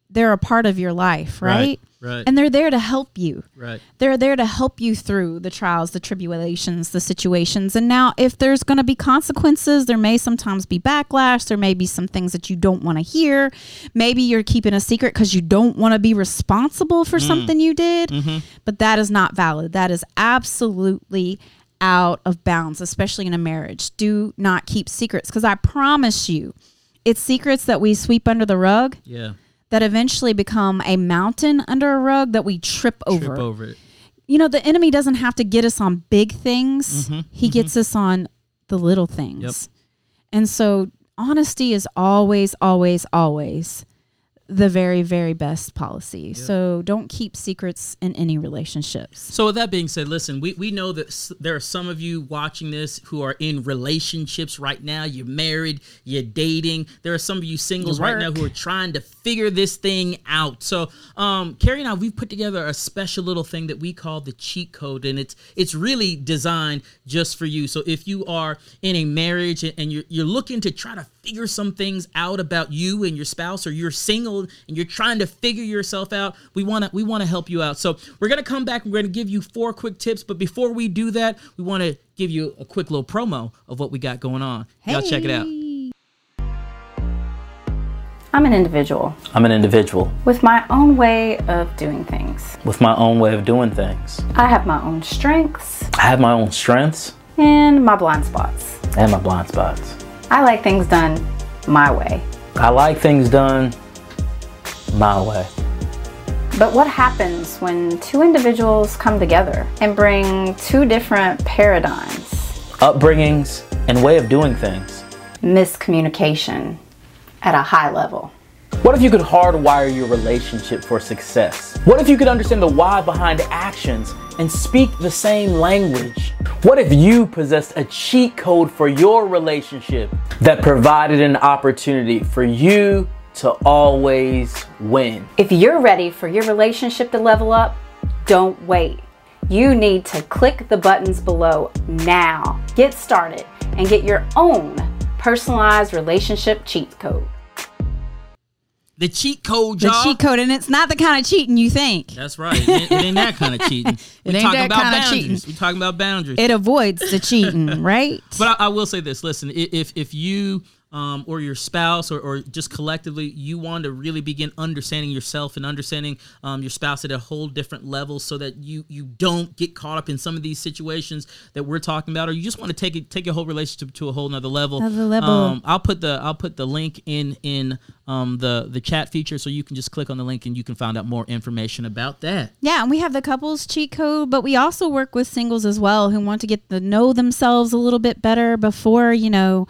Speaker 2: they're a part of your life, right?
Speaker 1: Right.
Speaker 2: And they're there to help you.
Speaker 1: right.
Speaker 2: They're there to help you through the trials, the tribulations, the situations. And now, if there's going to be consequences, there may sometimes be backlash. There may be some things that you don't want to hear. Maybe you're keeping a secret because you don't want to be responsible for mm. something you did. Mm-hmm. But that is not valid. That is absolutely out of bounds, especially in a marriage. Do not keep secrets because I promise you, it's secrets that we sweep under the rug
Speaker 1: Yeah.
Speaker 2: That eventually become a mountain under a rug that we trip over
Speaker 1: Trip over it.
Speaker 2: you know, the enemy doesn't have to get us on big things. Mm-hmm, he mm-hmm. gets us on the little things.
Speaker 1: Yep.
Speaker 2: And so honesty is always, always, always the very, very best policy. So don't keep secrets in any relationships.
Speaker 1: So with that being said, listen, we, we know that s- there are some of you watching this who are in relationships right now. You're married, you're dating. There are some of you singles right now who are trying to figure this thing out. So um, Carrie and I, we've put together a special little thing that we call the cheat code, and it's it's really designed just for you. So if you are in a marriage and, you're you're looking to try to figure some things out about you and your spouse, or you're single and you're trying to figure yourself out, we want to we want to help you out. So we're gonna come back. We're gonna give you four quick tips, but before we do that, we want to give you a quick little promo of what we got going on. Y'all check it out.
Speaker 4: I'm an individual
Speaker 5: I'm an individual
Speaker 4: with my own way of doing things.
Speaker 5: with my own way of doing things.
Speaker 4: I have my own strengths
Speaker 5: I have my own strengths
Speaker 4: and my blind spots.
Speaker 5: and my blind spots.
Speaker 4: I like things done my way.
Speaker 5: I like things done my way.
Speaker 4: But what happens when two individuals come together and bring two different paradigms?
Speaker 5: Upbringings and way of doing things.
Speaker 4: Miscommunication at a high level.
Speaker 5: What if you could hardwire your relationship for success? What if you could understand the why behind actions and speak the same language? What if you possessed a cheat code for your relationship that provided an opportunity for you to always win?
Speaker 4: If you're ready for your relationship to level up, don't wait. You need to click the buttons below now. Get started and get your own personalized relationship cheat code.
Speaker 1: The cheat code, y'all.
Speaker 2: The cheat code, and it's not the kind of cheating you think.
Speaker 1: That's right. It ain't, it ain't that kind of cheating. <laughs> We
Speaker 2: ain't
Speaker 1: talking
Speaker 2: that
Speaker 1: about
Speaker 2: kinda
Speaker 1: boundaries.
Speaker 2: cheating.
Speaker 1: We talking about boundaries.
Speaker 2: It avoids the cheating, <laughs> right?
Speaker 1: But I, I will say this: listen, if if you um, or your spouse or, or just collectively you want to really begin understanding yourself and understanding um, your spouse at a whole different level so that you you don't get caught up in some of these situations that we're talking about or you just want to take it take your whole relationship to a whole nother level
Speaker 2: Another level.
Speaker 1: um, I'll put the I'll put the link in in um, the the chat feature so you can just click on the link and you can find out more information about that
Speaker 2: Yeah, and we have the couples cheat code, but we also work with singles as well who want to get to know themselves a little bit better before, you know,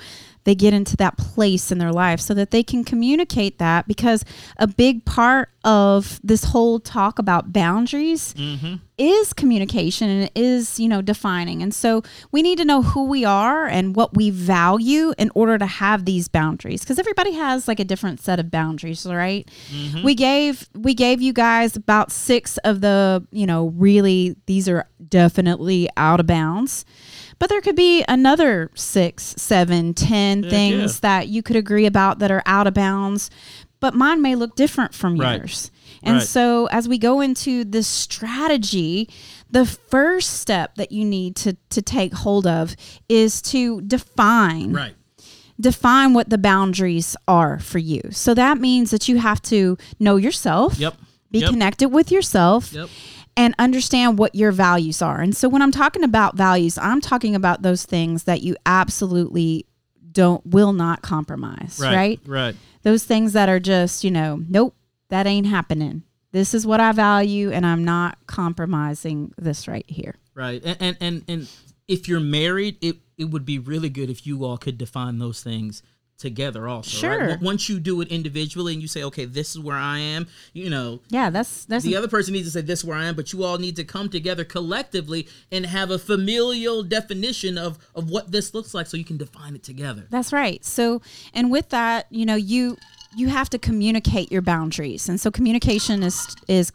Speaker 2: they get into that place in their life so that they can communicate that because a big part of this whole talk about boundaries mm-hmm. is communication and it is, you know, defining. And so we need to know who we are and what we value in order to have these boundaries because everybody has like a different set of boundaries, right? Mm-hmm. We gave we gave you guys about 6 of the, you know, really these are definitely out of bounds. But there could be another six, seven, ten things
Speaker 1: yeah.
Speaker 2: that you could agree about that are out of bounds, but mine may look different from
Speaker 1: Right.
Speaker 2: yours. And
Speaker 1: Right.
Speaker 2: so as we go into this strategy, the first step that you need to to take hold of is to define
Speaker 1: right
Speaker 2: define what the boundaries are for you. So that means that you have to know yourself.
Speaker 1: Yep.
Speaker 2: Be
Speaker 1: Yep.
Speaker 2: connected with yourself
Speaker 1: Yep.
Speaker 2: And understand what your values are. And so when I'm talking about values, I'm talking about those things that you absolutely don't will not compromise, right?
Speaker 1: right right
Speaker 2: Those things that are just, you know, nope, that ain't happening. This is what I value and I'm not compromising this right here.
Speaker 1: Right. And, and and and if you're married, it it would be really good if you all could define those things together also.
Speaker 2: Sure.
Speaker 1: Once- Once you do it individually and you say, okay, this is where I am, you know,
Speaker 2: Yeah, that's that's
Speaker 1: the other person needs to say this is where I am, but you all need to come together collectively and have a familial definition of of what this looks like so you can define it together.
Speaker 2: That's right. So, and with that, you know, you you have to communicate your boundaries, and so communication is is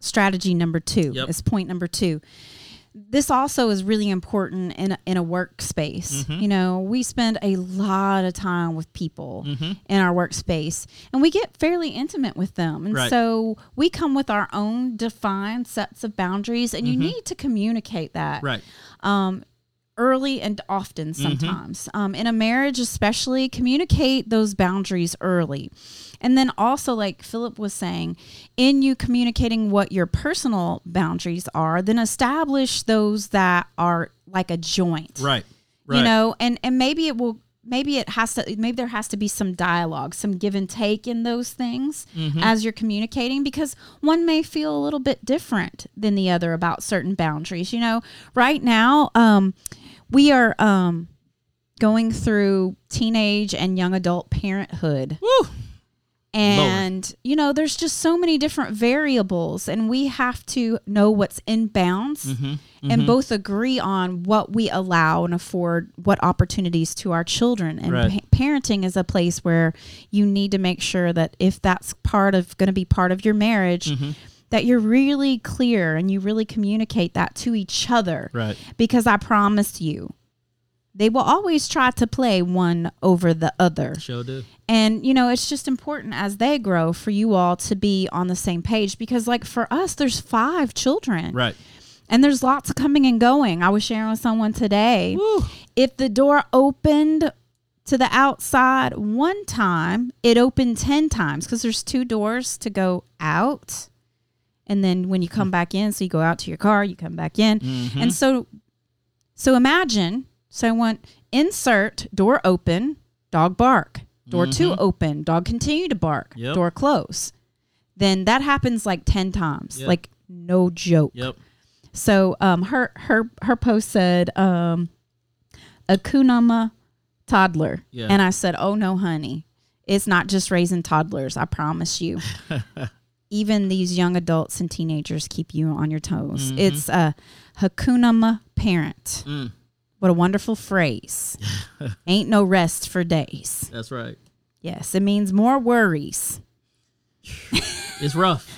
Speaker 2: strategy number two.
Speaker 1: Yep.
Speaker 2: Is point number two. This also is really important in a, in a workspace.
Speaker 1: Mm-hmm.
Speaker 2: You know, we spend a lot of time with people
Speaker 1: Mm-hmm.
Speaker 2: in our workspace, and we get fairly intimate with them. And
Speaker 1: Right.
Speaker 2: so we come with our own defined sets of boundaries, and you need to communicate that
Speaker 1: Right.
Speaker 2: Early and often sometimes um, in a marriage especially communicate those boundaries early and then also like philip was saying in you communicating what your personal boundaries are then establish those that are like a joint
Speaker 1: Right. Right.
Speaker 2: you know and and maybe it will maybe it has to maybe there has to be some dialogue some give and take in those things
Speaker 1: Mm-hmm.
Speaker 2: as you're communicating because one may feel a little bit different than the other about certain boundaries you know right now um we are um going through teenage and young adult parenthood
Speaker 1: Woo.
Speaker 2: and you know there's just so many different variables and we have to know what's in bounds
Speaker 1: Mm-hmm.
Speaker 2: And both agree on what we allow and afford what opportunities to our children and
Speaker 1: Right.
Speaker 2: pa- parenting is a place where you need to make sure that if that's part of going to be part of your marriage
Speaker 1: Mm-hmm.
Speaker 2: that you're really clear and you really communicate that to each other
Speaker 1: Right.
Speaker 2: because i promise you they will always try to play one over the other
Speaker 1: Show do.
Speaker 2: and, you know, it's just important as they grow for you all to be on the same page because, like, for us, there's five children.
Speaker 1: Right.
Speaker 2: And there's lots of coming and going. I was sharing with someone today.
Speaker 1: Woo.
Speaker 2: If the door opened to the outside one time, it opened 10 times because there's two doors to go out. And then when you come back in, so you go out to your car, you come back in.
Speaker 1: Mm-hmm.
Speaker 2: And so, so imagine, so I want insert door open, dog bark, door two open, dog continue to bark,
Speaker 1: Mm-hmm. Yep.
Speaker 2: door close. Then that happens like 10 times.
Speaker 1: Yep.
Speaker 2: Like no joke.
Speaker 1: Yep.
Speaker 2: So um her her her post said um a kunama toddler.
Speaker 1: Yeah.
Speaker 2: And I said, "Oh no, honey. It's not just raising toddlers, I promise you." <laughs> Even these young adults and teenagers keep you on your toes.
Speaker 1: Mm-hmm.
Speaker 2: It's a Hakunama parent.
Speaker 1: Mm.
Speaker 2: What a wonderful phrase. <laughs> Ain't no rest for days.
Speaker 1: That's right.
Speaker 2: Yes, it means more worries.
Speaker 1: It's rough.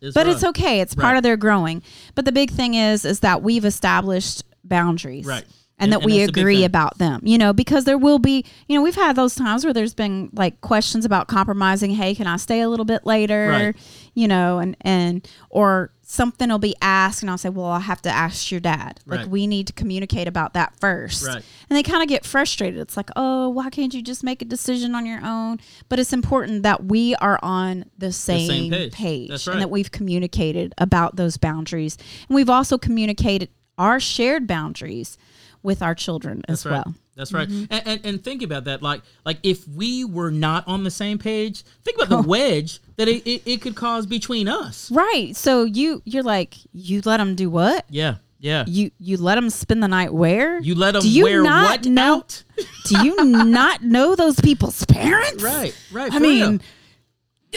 Speaker 1: It's
Speaker 2: but
Speaker 1: rough.
Speaker 2: it's okay. It's part
Speaker 1: Right.
Speaker 2: of their growing. But the big thing is is that we've established boundaries.
Speaker 1: Right.
Speaker 2: And,
Speaker 1: And-
Speaker 2: that
Speaker 1: and
Speaker 2: we
Speaker 1: the
Speaker 2: agree about them, you know, because there will be, you know, we've had those times where there's been like questions about compromising. Hey, can I stay a little bit later?
Speaker 1: Right.
Speaker 2: You know, and and or something will be asked and I'll say, "Well, I'll have to ask your dad." Like we need to communicate about that first.
Speaker 1: Right.
Speaker 2: And they kind of get frustrated. It's like, "Oh, why can't you just make a decision on your own?" But it's important that we are on the same,
Speaker 1: same page.
Speaker 2: page,
Speaker 1: That's
Speaker 2: and that we've communicated about those boundaries. And we've also communicated our shared boundaries with our children as
Speaker 1: That's right.
Speaker 2: well.
Speaker 1: That's right.
Speaker 2: Mm-hmm.
Speaker 1: And, and and think about that. Like like if we were not on the same page, think about
Speaker 2: Oh.
Speaker 1: the <laughs> wedge that it, it, it could cause between us.
Speaker 2: Right. So you you're like, you let them do what?
Speaker 1: Yeah. Yeah.
Speaker 2: You you let them spend the night where?
Speaker 1: You let them
Speaker 2: Do you
Speaker 1: wear
Speaker 2: not
Speaker 1: what
Speaker 2: know-
Speaker 1: out? <laughs>
Speaker 2: Do you not know those people's parents?
Speaker 1: Right. Right.
Speaker 2: I mean,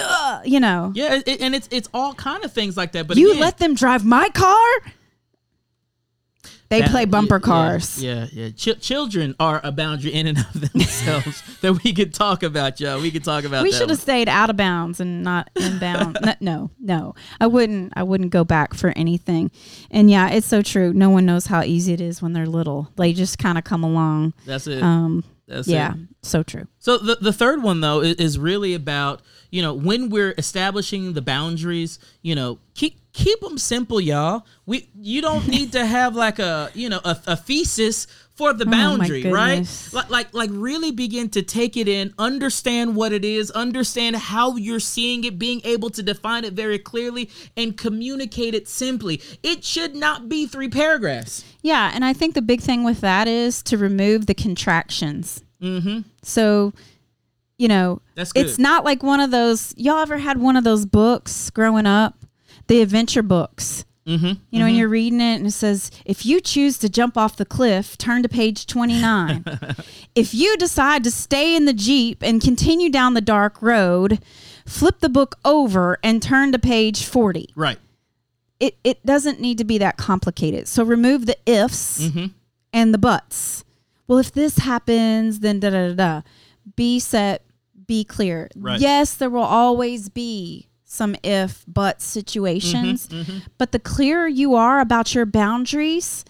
Speaker 2: uh, you know,
Speaker 1: yeah, it, and it's it's all kind of things like that. But
Speaker 2: you
Speaker 1: again,
Speaker 2: let them drive my car. They play bumper cars.
Speaker 1: Yeah, yeah. Ch- children are a boundary in and of <laughs> themselves that we could talk about, y'all. We could talk about.
Speaker 2: We should have stayed out of bounds and not inbound. no, no, no. I wouldn't. I wouldn't go back for anything. And yeah, it's so true. No one knows how easy it is when they're little. They just kind of come along.
Speaker 1: That's it.
Speaker 2: Um,
Speaker 1: That's
Speaker 2: yeah,
Speaker 1: it.
Speaker 2: so true.
Speaker 1: So the the third one though is, is really about you know when we're establishing the boundaries. You know, keep keep them simple, y'all. We you don't need to have like a you know a, a thesis for the
Speaker 2: my
Speaker 1: boundary, right? Like like like really begin to take it in, understand what it is, understand how you're seeing it, being able to define it very clearly and communicate it simply. It should not be three paragraphs.
Speaker 2: Yeah, and I think the big thing with that is to remove the contractions. Mm-hmm. So, you know,
Speaker 1: That's
Speaker 2: it's not like one of those. Y'all ever had one of those books growing up, the adventure books? Mm-hmm. You know, and you're reading it and it says, if you choose to jump off the cliff, turn to page 29. <laughs> if you decide to stay in the Jeep and continue down the dark road, flip the book over and turn to page 40
Speaker 1: Right.
Speaker 2: it, it doesn't need to be that complicated. So remove the ifs
Speaker 1: Mm-hmm.
Speaker 2: and the buts. Well, if this happens, then da da da da. Be set, be clear.
Speaker 1: Right.
Speaker 2: Yes, there will always be some if but situations,
Speaker 1: Mm-hmm,
Speaker 2: but the clearer you are about your boundaries,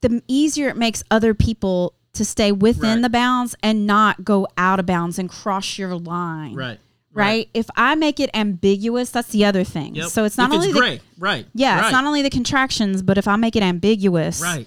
Speaker 2: the easier it makes other people to stay within
Speaker 1: Right.
Speaker 2: the bounds and not go out of bounds and cross your line
Speaker 1: Right.
Speaker 2: right? If I make it ambiguous, that's the other thing.
Speaker 1: Yep.
Speaker 2: So it's not
Speaker 1: if
Speaker 2: only
Speaker 1: it's
Speaker 2: the,
Speaker 1: gray. right.
Speaker 2: yeah,
Speaker 1: right.
Speaker 2: it's not only the contractions, but if I make it ambiguous,
Speaker 1: right.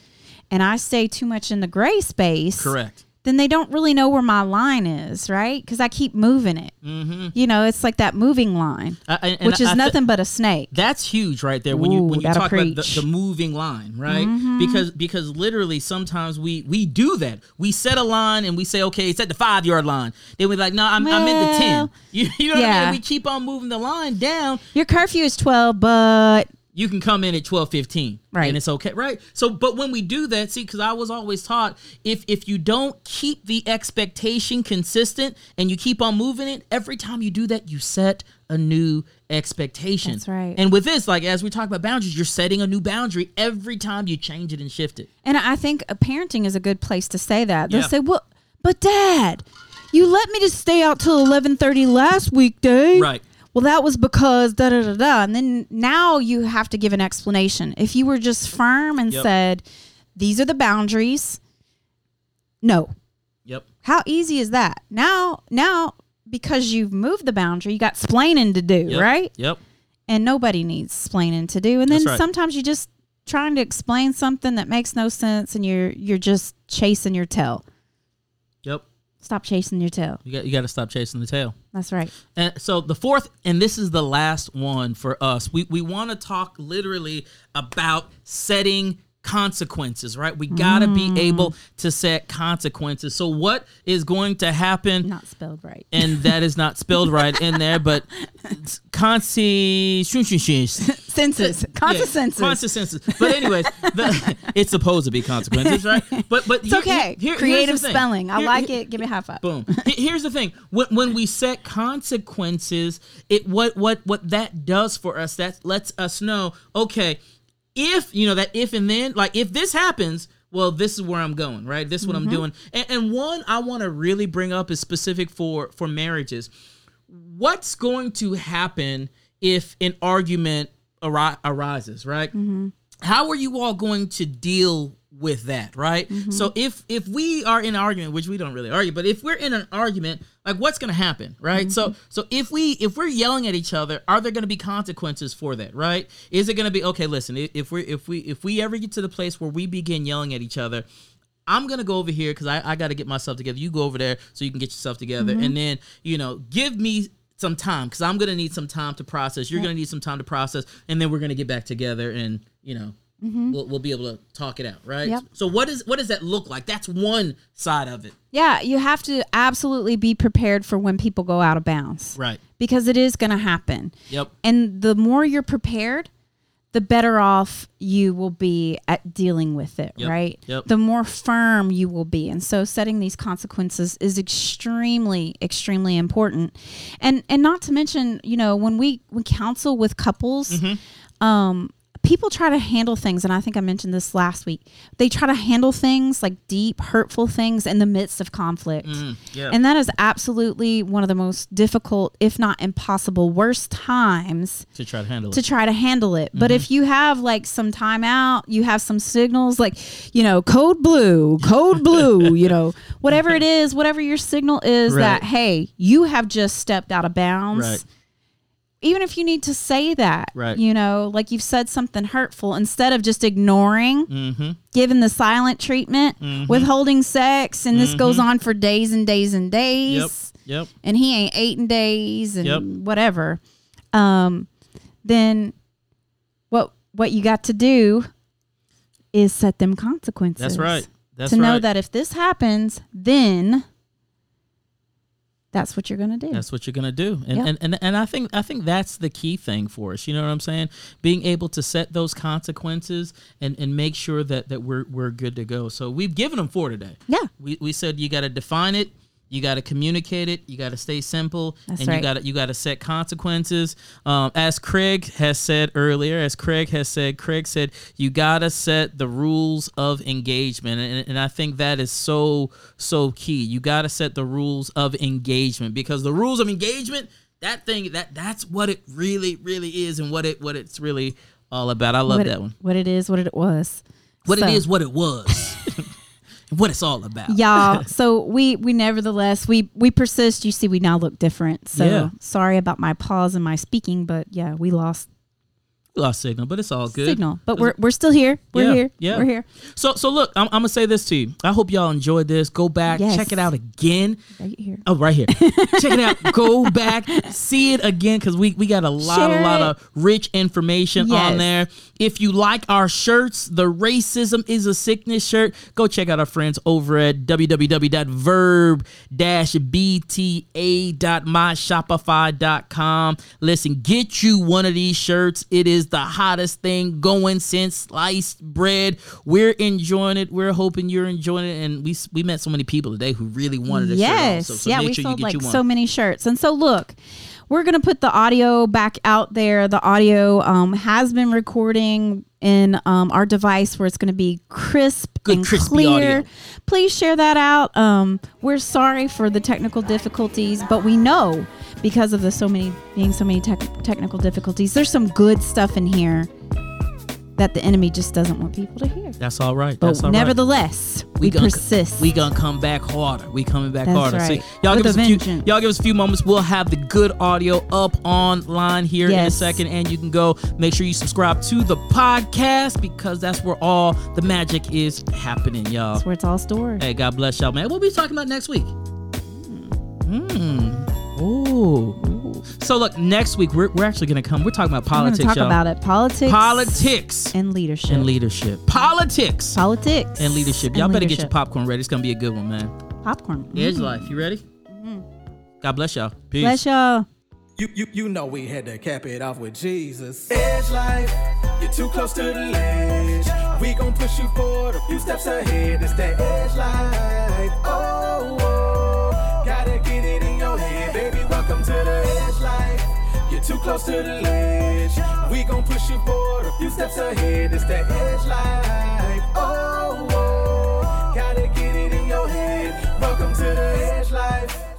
Speaker 2: and I stay too much in the gray space,
Speaker 1: Correct.
Speaker 2: Then they don't really know where my line is, right? Because I keep moving it. Mm-hmm. You know, it's like that moving line,
Speaker 1: I- and
Speaker 2: which is
Speaker 1: I
Speaker 2: nothing but a snake.
Speaker 1: That's huge right there when you when you talk about the.
Speaker 2: Mm-hmm.
Speaker 1: the moving line, right? Because because literally sometimes we we do that. We set a line and we say, okay, it's at the five yard line. Then we're like, no, I'm, I'm in the ten. <laughs> You, you know what I mean? We keep on moving the line down.
Speaker 2: Your curfew is twelve, but
Speaker 1: You can come in at twelve fifteen,
Speaker 2: Right.
Speaker 1: And it's okay, right? So, but when we do that, see, because I was always taught if if you don't keep the expectation consistent and you keep on moving it, every time you do that, you set a new expectation.
Speaker 2: That's right.
Speaker 1: And with this, like as we talk about boundaries, you're setting a new boundary every time you change it and shift it.
Speaker 2: And I think parenting is a good place to say that. They'll
Speaker 1: Yeah.
Speaker 2: say, "Well, but Dad, you let me just stay out till eleven thirty last weekday."
Speaker 1: Right.
Speaker 2: Well, that was because da da da da. And then now you have to give an explanation. If you were just firm and
Speaker 1: Yep.
Speaker 2: said, "These are the boundaries," no.
Speaker 1: Yep.
Speaker 2: How easy is that? Now, now because you've moved the boundary, you got splaining to do,
Speaker 1: Yep.
Speaker 2: right?
Speaker 1: Yep.
Speaker 2: and nobody needs splaining to do. And then
Speaker 1: right.
Speaker 2: sometimes you just trying to explain something that makes no sense, and you're you're just chasing your tail. Stop chasing your tail.
Speaker 1: You got you got to stop chasing the tail.
Speaker 2: That's right.
Speaker 1: And so the fourth, and this is the last one for us. We we want to talk literally about setting consequences, right? We got to
Speaker 2: Mm.
Speaker 1: be able to set consequences. So what is going to happen?
Speaker 2: Not spelled right.
Speaker 1: and that is not spelled <laughs> right in there, but consi
Speaker 2: Census. Consequences.
Speaker 1: consequences. But anyways, the, <laughs> it's supposed to be consequences, right? But but
Speaker 2: It's okay. Creative
Speaker 1: the thing.
Speaker 2: spelling. I
Speaker 1: Here-
Speaker 2: like
Speaker 1: here-
Speaker 2: it. Give me a high five.
Speaker 1: Boom. Here's the thing: when, when we set consequences, it what what what that does for us that lets us know, okay, if you know that if and then, like if this happens, well, this is where I'm going, right? This is what I'm mm-hmm. doing. And, and one I want to really bring up is specific for for marriages. What's going to happen if an argument ari- arises, right? Mm-hmm. How are you all going to deal with that, right?
Speaker 2: Mm-hmm.
Speaker 1: So if if we are in an argument, which we don't really argue, but if we're in an argument, like what's going to happen, right? So
Speaker 2: Mm-hmm.
Speaker 1: so if we if we're yelling at each other, are there going to be consequences for that, right? Is it going to be okay? Listen, if we if we if we ever get to the place where we begin yelling at each other. I'm gonna go over here because I, I got to get myself together. You go over there so you can get yourself together,
Speaker 2: Mm-hmm.
Speaker 1: and then you know, give me some time because I'm gonna need some time to process. You're gonna need some time to process, and then we're gonna get back together, and you know, we'll, we'll be able to talk it out, right?
Speaker 2: Mm-hmm. Yep.
Speaker 1: So what is what does that look like? That's one side of it,
Speaker 2: Yeah, you have to absolutely be prepared for when people go out of bounds.
Speaker 1: right?
Speaker 2: Because it is going to happen.
Speaker 1: Yep.
Speaker 2: And the more you're prepared, the better off you will be at dealing with it,
Speaker 1: Yep,
Speaker 2: right?
Speaker 1: yep.
Speaker 2: The more firm you will be. And so setting these consequences is extremely extremely important. And and not to mention, you know, when we we counsel with couples,
Speaker 1: Mm-hmm.
Speaker 2: um people try to handle things and I think I mentioned this last week. They try to handle things like deep hurtful things in the midst of conflict.
Speaker 1: Mm, yeah.
Speaker 2: And that is absolutely one of the most difficult, if not impossible, worst times
Speaker 1: to try to handle
Speaker 2: to
Speaker 1: it.
Speaker 2: try to handle it. But
Speaker 1: Mm-hmm.
Speaker 2: if you have like some time out, you have some signals like, you know, code blue, code blue, <laughs> you know, whatever it is, whatever your signal is
Speaker 1: Right.
Speaker 2: that, hey, you have just stepped out of bounds.
Speaker 1: Right.
Speaker 2: Even if you need to say that,
Speaker 1: Right.
Speaker 2: you know, like you've said something hurtful, instead of just ignoring,
Speaker 1: Mm-hmm.
Speaker 2: giving the silent treatment, withholding sex, and this goes on for days and days and days
Speaker 1: Mm-hmm. Yep. Yep.
Speaker 2: and he ain't eating days and
Speaker 1: Yep.
Speaker 2: whatever, um, then what what you got to do is set them consequences.
Speaker 1: That's right. That's
Speaker 2: to know that if this happens, then that's what you're gonna do.
Speaker 1: That's what you're gonna do, and,
Speaker 2: Yep.
Speaker 1: and and and I think I think that's the key thing for us. You know what I'm saying? Being able to set those consequences and and make sure that that we're we're good to go. So we've given them four today.
Speaker 2: Yeah.
Speaker 1: We we said you got to define it. You got to communicate it. You got to stay simple,
Speaker 2: That's
Speaker 1: and you got you got to set consequences. Um, as Craig has said earlier, as Craig has said, Craig said you got to set the rules of engagement, and, and I think that is so so key. You got to set the rules of engagement because the rules of engagement, that thing, that that's what it really really is, and what it what it's really all about. I love
Speaker 2: what
Speaker 1: that
Speaker 2: it,
Speaker 1: one.
Speaker 2: What it is, what it was.
Speaker 1: What
Speaker 2: So-
Speaker 1: it is, what it was, <laughs> what it's all about.
Speaker 2: y'all <laughs> so we we nevertheless we we persist you see we now look different so
Speaker 1: Yeah.
Speaker 2: sorry about my pause and my speaking but yeah we lost
Speaker 1: We lost signal, but it's all good.
Speaker 2: signal but we're we're still here we're
Speaker 1: Yeah,
Speaker 2: here
Speaker 1: yeah.
Speaker 2: we're here
Speaker 1: So so look, I'm, I'm gonna say this to you. I hope y'all enjoyed this. Go back,
Speaker 2: Yes.
Speaker 1: check it out again.
Speaker 2: right here
Speaker 1: Oh, right here. <laughs> check it out. Go back, see it again because we we got a lot a lot of rich information
Speaker 2: Yes.
Speaker 1: on there. If you like our shirts, the racism is a sickness shirt. Go check out our friends over at www.verb-bta.myshopify.com. Listen, get you one of these shirts. It is the hottest thing going since sliced bread. We're enjoying it. We're hoping you're enjoying it. And we we met so many people today who really wanted a
Speaker 2: yes
Speaker 1: shirt. Also. So
Speaker 2: yeah we
Speaker 1: sure
Speaker 2: sold like so many shirts and so look we're gonna put the audio back out there the audio um, has been recording in um, our device where it's going to be crisp
Speaker 1: Good
Speaker 2: and clear
Speaker 1: audio.
Speaker 2: please share that out um, we're sorry for the technical difficulties but we know because of the so many being so many tech technical difficulties there's some good stuff in here that the enemy just doesn't want people to hear
Speaker 1: That's all right.
Speaker 2: but
Speaker 1: That's all right.
Speaker 2: nevertheless we,
Speaker 1: gonna,
Speaker 2: persist
Speaker 1: We gonna come back harder. We coming back
Speaker 2: That's
Speaker 1: harder.
Speaker 2: right.
Speaker 1: See, y'all
Speaker 2: With
Speaker 1: give us
Speaker 2: a
Speaker 1: a few.
Speaker 2: vengeance.
Speaker 1: Y'all give us a few moments. We'll have the good audio up online here in a second, and you can go make sure you subscribe to the podcast because that's where all the magic is happening, y'all.
Speaker 2: that's where it's all stored
Speaker 1: Hey, God bless y'all, man. What we talking about next week? Hmm. Ooh. So look, next week we're, we're actually gonna come. We're talking about
Speaker 2: we're going
Speaker 1: politics,
Speaker 2: talk
Speaker 1: y'all.
Speaker 2: about it politics
Speaker 1: Politics
Speaker 2: and leadership
Speaker 1: and leadership. Politics
Speaker 2: politics
Speaker 1: and leadership. Y'all better get your popcorn ready. It's gonna be a good one, man.
Speaker 2: popcorn
Speaker 1: Edge
Speaker 2: Mm.
Speaker 1: life. You ready? God bless y'all. Peace.
Speaker 2: bless y'all
Speaker 3: You, you, you know we had to cap it off with Jesus. Edge life, you're too close to the ledge. We gon' push you forward a few steps ahead. It's that edge life. Oh, oh, Welcome to the edge life. You're too close to the ledge. We gon' push you forward a few steps ahead. It's that edge life. Oh, oh, gotta get it in your head. Welcome to the edge life.